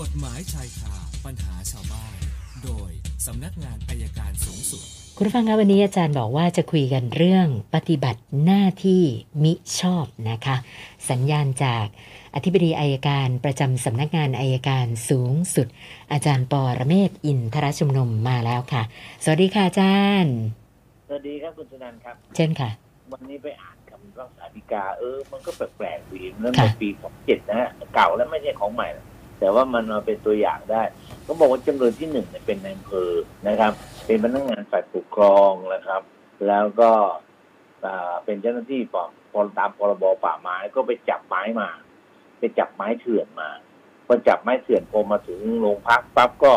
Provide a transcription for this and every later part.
กฎหมายชายคาปัญหาชาวบ้าน โดยสำนักงานอายการสูงสุด คุณผู้ฟังคะวันนี้อาจารย์บอกว่าจะคุยกันเรื่องปฏิบัติหน้าที่มิชอบนะคะ สัญญาณจากอธิบดีอายการประจำสำนักงานอายการสูงสุด อาจารย์ปอระเมศวร์อินทรชุมนุมมาแล้วค่ะ สวัสดีค่ะอาจารย์ สวัสดีครับคุณชนันครับ เช่นค่ะ วันนี้ไปอ่านคำพิพากษาฎีกาเออ มันก็แปลกๆดีเรื่องค่ะในปีสองเจ็ดนะฮะเก่าแล้วไม่ใช่ของใหม่นะ แต่ว่ามันมาเป็นตัวอย่างได้เขาบอกว่าจำเลยที่หนึ่งเนี่ยเป็นนายอำเภอนะครับ เป็นพนักงานฝ่ายปกครองนะครับ แล้วก็อ่าเป็นเจ้าหน้าที่ปอพอตามพรบป่าไม้ก็ไปจับไม้มา ไปจับไม้เถื่อนมาพอจับไม้เถื่อนพอมาถึงโรงพักปั๊บก็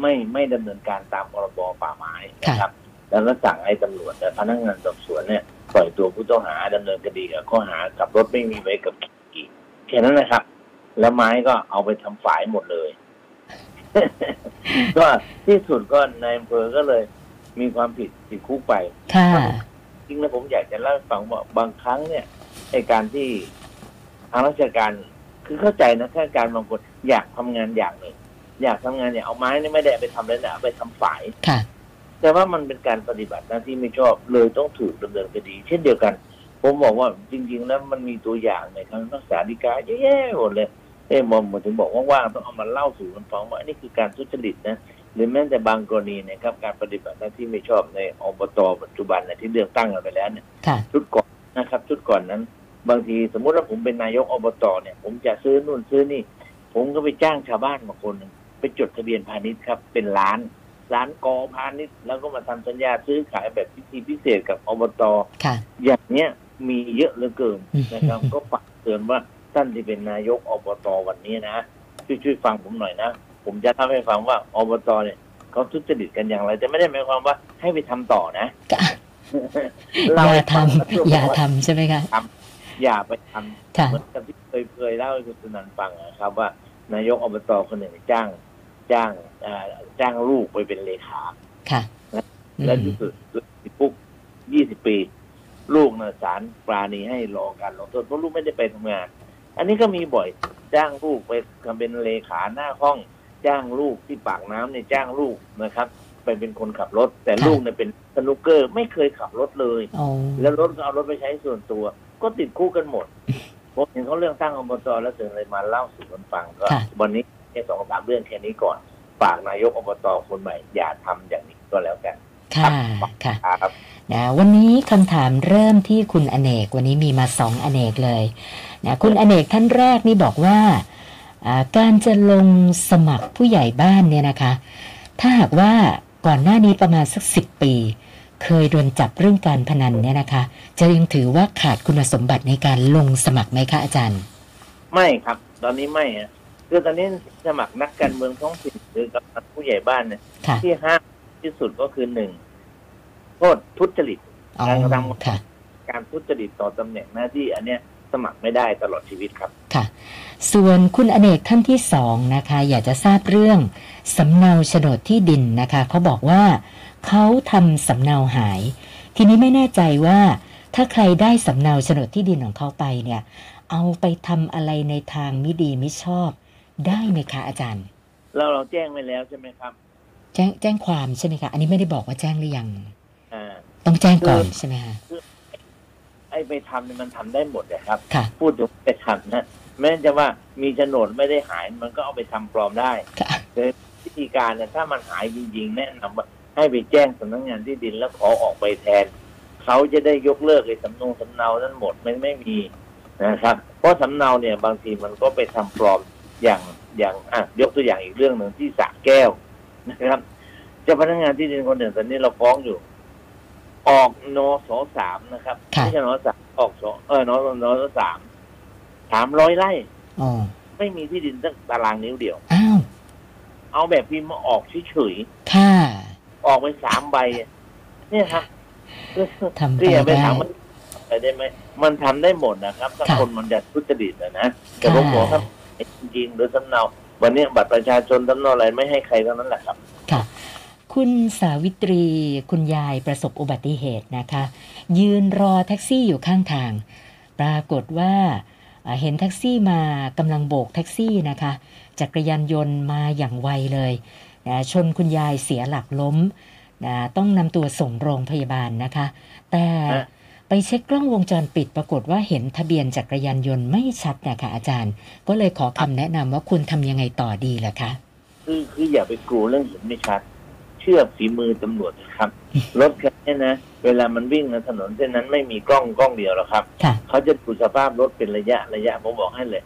ไม่ไม่ดำเนินการตามพรบป่าไม้นะครับ แล้วก็สั่งให้ตำรวจและพนักงานสอบสวนเนี่ยปล่อยตัวผู้ต้องหาดำเนินคดีกับข้อหาขับรถไม่มีไว้กับขี่แค่นั้นนะครับ แล้วไม้ก็เอาไปทำฝายหมดเลย ก็ที่สุดก็นายอำเภอก็เลยมีความผิดติดคุกไปค่ะจริงๆแล้วผมอยากจะเล่าให้ฟังว่าบางครั้งเนี่ยในการที่ทางราชการคือเข้าใจนะข้าราชการบางคนอยากทำงานอย่างหนึ่งอยากทำงานเนี่ยเอาไม้นี่ไม่ได้เอาไปทำเลยนะเอาไปทำฝายค่ะ แต่ว่ามันเป็นการปฏิบัติหน้าที่ไม่ชอบเลยต้องถูกดำเนินคดี เช่นเดียวกัน ผมบอกว่าจริง ๆ แล้วมันมีตัวอย่างในคำพิพากษาฎีกาเยอะแยะหมดเลย เอ้มอมถึงบอกว่าว่างๆต้องเอามาเล่าสู่กันฟังว่าอันนี้คือการทุจริตนะหรือแม้แต่บางกรณีนะครับ การปฏิบัติหน้าที่ไม่ชอบในอบตปัจจุบันเนี่ยที่เลือกตั้งกันไปแล้วเนี่ยค่ะชุดก่อนนะครับ ชุดก่อนนั้น บางทีสมมุติว่าผมเป็นนายกอบตเนี่ย ผมจะซื้อนู่นซื้อนี่ ผมก็ไปจ้างชาวบ้านมาคนหนึ่งไปจดทะเบียนพาณิชย์ครับ เป็นล้านล้านกอพาณิชย์แล้วก็มาทำสัญญาซื้อขายแบบพิธีพิเศษกับอบตค่ะอย่างเนี้ยมีเยอะเหลือเกินอืมนะครับ ก็ฝากเตือนว่า ท่านที่เป็นนายกอบตวันนี้นะช่วยช่วยฟังผมหน่อยนะ ผมจะทำให้ฟังว่าอบตเนี่ยเขาทุจริตกันอย่างไรแต่ไม่ได้หมายความว่าให้ไปทำต่อนะค่ะเล่อย่าให้ฟังทำอย่าว่ทำใช่ไหมคะอย่าไปทำค่ะเหมือนกับที่เคยเคยเล่าให้คุณสุนันท์ฟังนะครับ ว่านายกอบตคนหนึ่งจ้าง จ้างอ่าจ้างลูกไปเป็นเลขาค่ะอืและมที่สุดติดคุกยี่สิบปี ลูกนะศาลปราณีให้รอการลงโทษเพราะลูกไม่ได้ไปทำงาน อันนี้ก็มีบ่อย จ้างลูกไปทำเป็นเลขาหน้าห้อง จ้างลูกที่ปากน้ำเนี่ยจ้างลูกนะครับ ไปเป็นคนขับรถ แต่ลูกเนี่ยเป็นสนุกเกอร์ไม่เคยขับรถเลยอ๋อแล้วรถก็เอารถไปใช้ส่วนตัว ก็ติดคุกกันหมดผมเห็นเขาเรื่องตั้งอบตแล้วถึงเลยมาเล่าสู่กันฟังก็ค่ะวันนี้แค่สองสามเรื่องแค่นี้ก่อนฝากนายกอบตคนใหม่อย่าทำอย่างนี้ก็แล้วกัน ค่ะค่ะครับนะวันนี้คำถามเริ่มที่คุณอเนก วันนี้มีมาสองอเนกเลยนะคุณอเนกท่านแรกนี่บอกว่าอ่าการจะลงสมัครผู้ใหญ่บ้านเนี่ยนะคะ ถ้าหากว่าก่อนหน้านี้ประมาณสักสิบปี เคยโดนจับเรื่องการพนันเนี่ยนะคะ จะยังถือว่าขาดคุณสมบัติในการลงสมัครไหมคะอาจารย์ ไม่ครับ ตอนนี้ไม่ฮะคือตอนนี้สมัครนักการเมืองท้องถิ่นหรือกำนันผู้ใหญ่บ้านเนี่ยค่ะที่ห้ามที่สุดก็คือหนึ่ง โทษทุจริตอ๋อการกระทำค่ะการทุจริตต่อตำแหน่งหน้าที่อันเนี้ยสมัครไม่ได้ตลอดชีวิตครับค่ะ ส่วนคุณอเนกท่านที่สองนะคะ อยากจะทราบเรื่องสำเนาโฉนดที่ดินนะคะเขาบอกว่าเขาทำสำเนาหาย ทีนี้ไม่แน่ใจว่า ถ้าใครได้สำเนาโฉนดที่ดินของเขาไปเนี่ย เอาไปทำอะไรในทางมิดีมิชอบ ได้ไหมคะอาจารย์ เราเราแจ้งไว้แล้วใช่ไหมครับ แจ้งแจ้งความใช่ไหมคะอันนี้ไม่ได้บอกว่าแจ้งหรือยังอ่า ต้องแจ้งก่อนใช่ไหมคะไอ้ไปทำเนี่ยมันทำได้หมดนะครับค่ะพูดถึงไปทำนะแม้จะว่ามีโฉนดไม่ได้หายมันก็เอาไปทำปลอมได้ค่ะแต่วิธีการเนี่ยถ้ามันหายจริงๆแนะนำว่าให้ไปแจ้งสำนักงานที่ดินแล้วขอออกไปแทน เขาจะได้ยกเลิกไอ้สำนงสำเนานั้นหมดมันไม่มีนะครับ เพราะสำเนาเนี่ยบางทีมันก็ไปทำปลอมอย่างอย่างอะยกตัวอย่างอีกเรื่องหนึ่งที่สระแก้วนะครับเจ้าพนักงานที่ดินคนหนึ่งตอนนี้เราฟ้องอยู่ ออกนสสามนะครับค่ะ ไม่ใช่นสามออกสเออนนสสามสามร้อยไร่ อ๋อไม่มีที่ดินสักตารางนิ้วเดียว อ้าวเอาแบบพิมพ์มาออกเฉยค่ะๆออกไปสามใบ เนี่ยครับทำไปเรียกไปได้ ถามมันอะไรได้ไหมมันทำได้หมดนะครับถ้าค่ะ คนมันจะทุจริตอะนะแต่ผมค่ะบอกถ้าจริงๆหรือสำเนา วันนี้บัตรประชาชนสำเนาอะไรไม่ให้ใครเท่านั้นแหละครับ คุณสาวิตรี คุณยายประสบอุบัติเหตุนะคะ ยืนรอแท็กซี่อยู่ข้างทาง ปรากฏว่าเห็นแท็กซี่มากำลังโบกแท็กซี่นะคะ จักรยานยนต์มาอย่างไวเลยนะชนคุณยายเสียหลักล้มนะต้องนำตัวส่งโรงพยาบาลนะคะ แต่ไปเช็คกล้องวงจรปิดปรากฏว่าเห็นทะเบียนจักรยานยนต์ไม่ชัดนะคะอาจารย์ ก็เลยขอคำแนะนำว่าคุณทำยังไงต่อดีล่ะคะ คือคืออย่าไปกลัวเรื่องเห็นไม่ชัด เชื่อฝีมือตำรวจนะครับ รถคันนี้นะ เวลามันวิ่งในถนนเส้นนั้นไม่มีกล้องกล้องเดียวหรอกครับค่ะเขาจะดูสภาพรถเป็นระยะระยะผมบอกให้เลย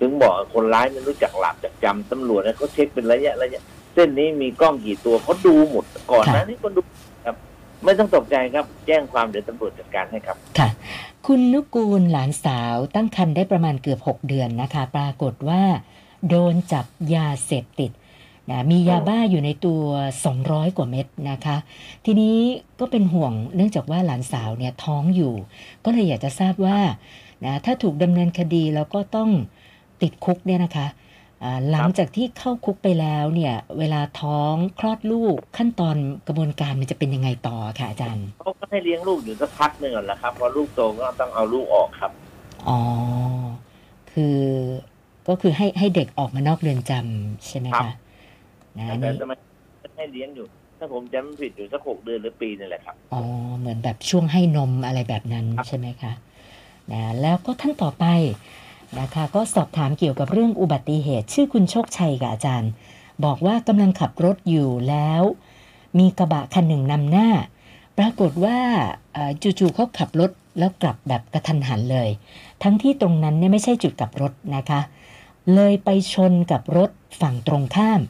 ถึงบอกคนร้ายไม่รู้จักหลับจักจำตำรวจเนี่ยเขาเช็คเป็นระยะระยะ เส้นนี้มีกล้องกี่ตัวเขาดูหมดก่อนหค่ะนะนี่ก็ดูครับ ไม่ต้องตกใจครับ แจ้งความเดี๋ยวตำรวจจัดการให้ครับ ค่ะ คุณนุกูลหลานสาวตั้งครรภ์ได้ประมาณเกือบ 6 เดือนนะคะ ปรากฏว่า โดนจับยาเสพติด นะมียาบ้าอยู่ในตัว 200 กว่าเม็ดนะคะ ทีนี้ก็เป็นห่วงเนื่องจากว่าหลานสาวเนี่ยท้องอยู่ ก็เลยอยากจะทราบว่านะถ้าถูกดำเนินคดีแล้วก็ต้องติดคุกเนี่ยนะคะอ่าหลังจากที่เข้าคุกไปแล้วเนี่ย เวลาท้องคลอดลูกขั้นตอนกระบวนการมันจะเป็นยังไงต่อค่ะอาจารย์เขาก็ให้เลี้ยงลูกอยู่สักพักหนึ่งก่อนแหละครับพอลูกโตก็ต้องเอาลูกออกครับอ๋อคือก็คือให้ให้เด็กออกมานอกเรือนจำใช่ไหมครั คะบนะแต่นี่ทำไมให้เลี้ยงอยู่ ถ้าผมจำไม่ผิดอยู่สักหกเดือนหรือปีนี่แหละครับอ๋อเหมือนแบบช่วงให้นมอะไรแบบนั้นครับใช่ไหมคะนะแล้วก็ท่านต่อไปนะคะก็สอบถามเกี่ยวกับเรื่องอุบัติเหตุ ชื่อคุณโชคชัยกับอาจารย์ บอกว่ากำลังขับรถอยู่แล้ว มีกระบะคันหนึ่งนำหน้า ปรากฏว่าเอ่อจู่ๆเขาขับรถแล้วกลับแบบกระทันหันเลย ทั้งที่ตรงนั้นเนี่ยไม่ใช่จุดกลับรถนะคะ เลยไปชนกับรถฝั่งตรงข้าม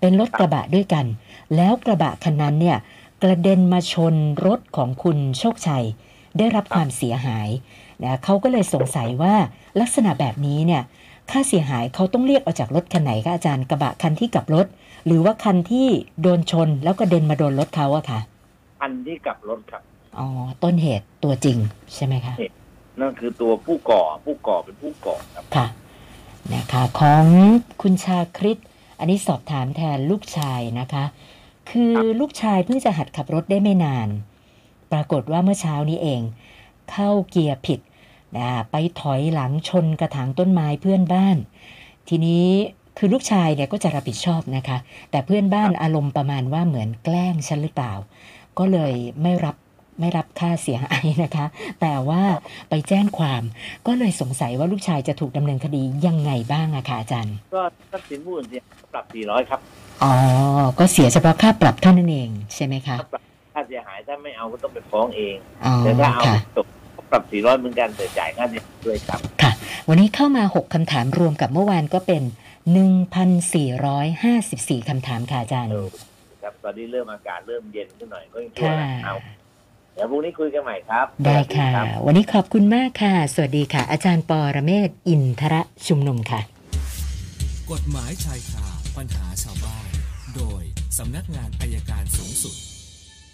เป็นรถกระบะด้วยกัน แล้วกระบะคันนั้นเนี่ยกระเด็นมาชนรถของคุณโชคชัย ได้รับความเสียหายนะเขาก็เลยสงสัยว่าลักษณะแบบนี้เนี่ยค่าเสียหายเขาต้องเรียกเอาจากรถคันไหนคะอาจารย์กระบะคันที่กลับรถ หรือว่าคันที่โดนชนแล้วกระเด็นมาโดนรถเขาอะค่ะอันที่กลับรถครับอ๋อต้นเหตุตัวจริงใช่ไหมคะนั่นคือตัวผู้ก่อผู้ก่อเป็นผู้ก่อครับค่ะนะคะของคุณชาคริต อันนี้สอบถามแทนลูกชายนะคะ คือลูกชายเพิ่งจะหัดขับรถได้ไม่นาน ปรากฏว่าเมื่อเช้านี้เอง เข้าเกียร์ผิดนะไปถอยหลังชนกระถางต้นไม้เพื่อนบ้าน ทีนี้คือลูกชายเนี่ยก็จะรับผิดชอบนะคะ แต่เพื่อนบ้านอารมณ์ประมาณว่าเหมือนแกล้งฉันหรือเปล่า ก็เลยไม่รับ ไม่รับค่าเสียหายนะคะ แต่ว่าไปแจ้งความก็เลยสงสัยว่าลูกชายจะถูกดำเนินคดียังไงบ้างอะคะอาจารย์ ก็ทรัพย์สินผู้อื่นเนี่ยปรับ 400 ครับอ๋อ ก็เสียเฉพาะค่าปรับเท่านั้นเองใช่ไหมคะถ้าปรับค่าเสียหายถ้าไม่เอาก็ต้องไปฟ้องเองอ๋อแต่ถ้าเอาค่ะตกก็ปรับ 400 เหมือนกันแต่จ่ายค่าเสียหายด้วยครับ ค่ะ วันนี้เข้ามา 6คำถามรวมกับเมื่อวานก็เป็น 1,454คำถามค่ะอาจารย์เออครับตอนนี้เริ่มอากาศเริ่มเย็นขึ้นหน่อยก็ยังชั่วค่ะนะเอา เดี๋ยวพรุ่งนี้คุยกันใหม่ครับ ได้ค่ะสวัสรับวันนี้ขอบคุณมากค่ะ สวัสดีค่ะ อาจารย์ปอระเมศวร์อินทระชุมนุมค่ะ กฎหมายชายคาปัญหาชาวบ้าน โดยสำนักงานอายการสูงสุด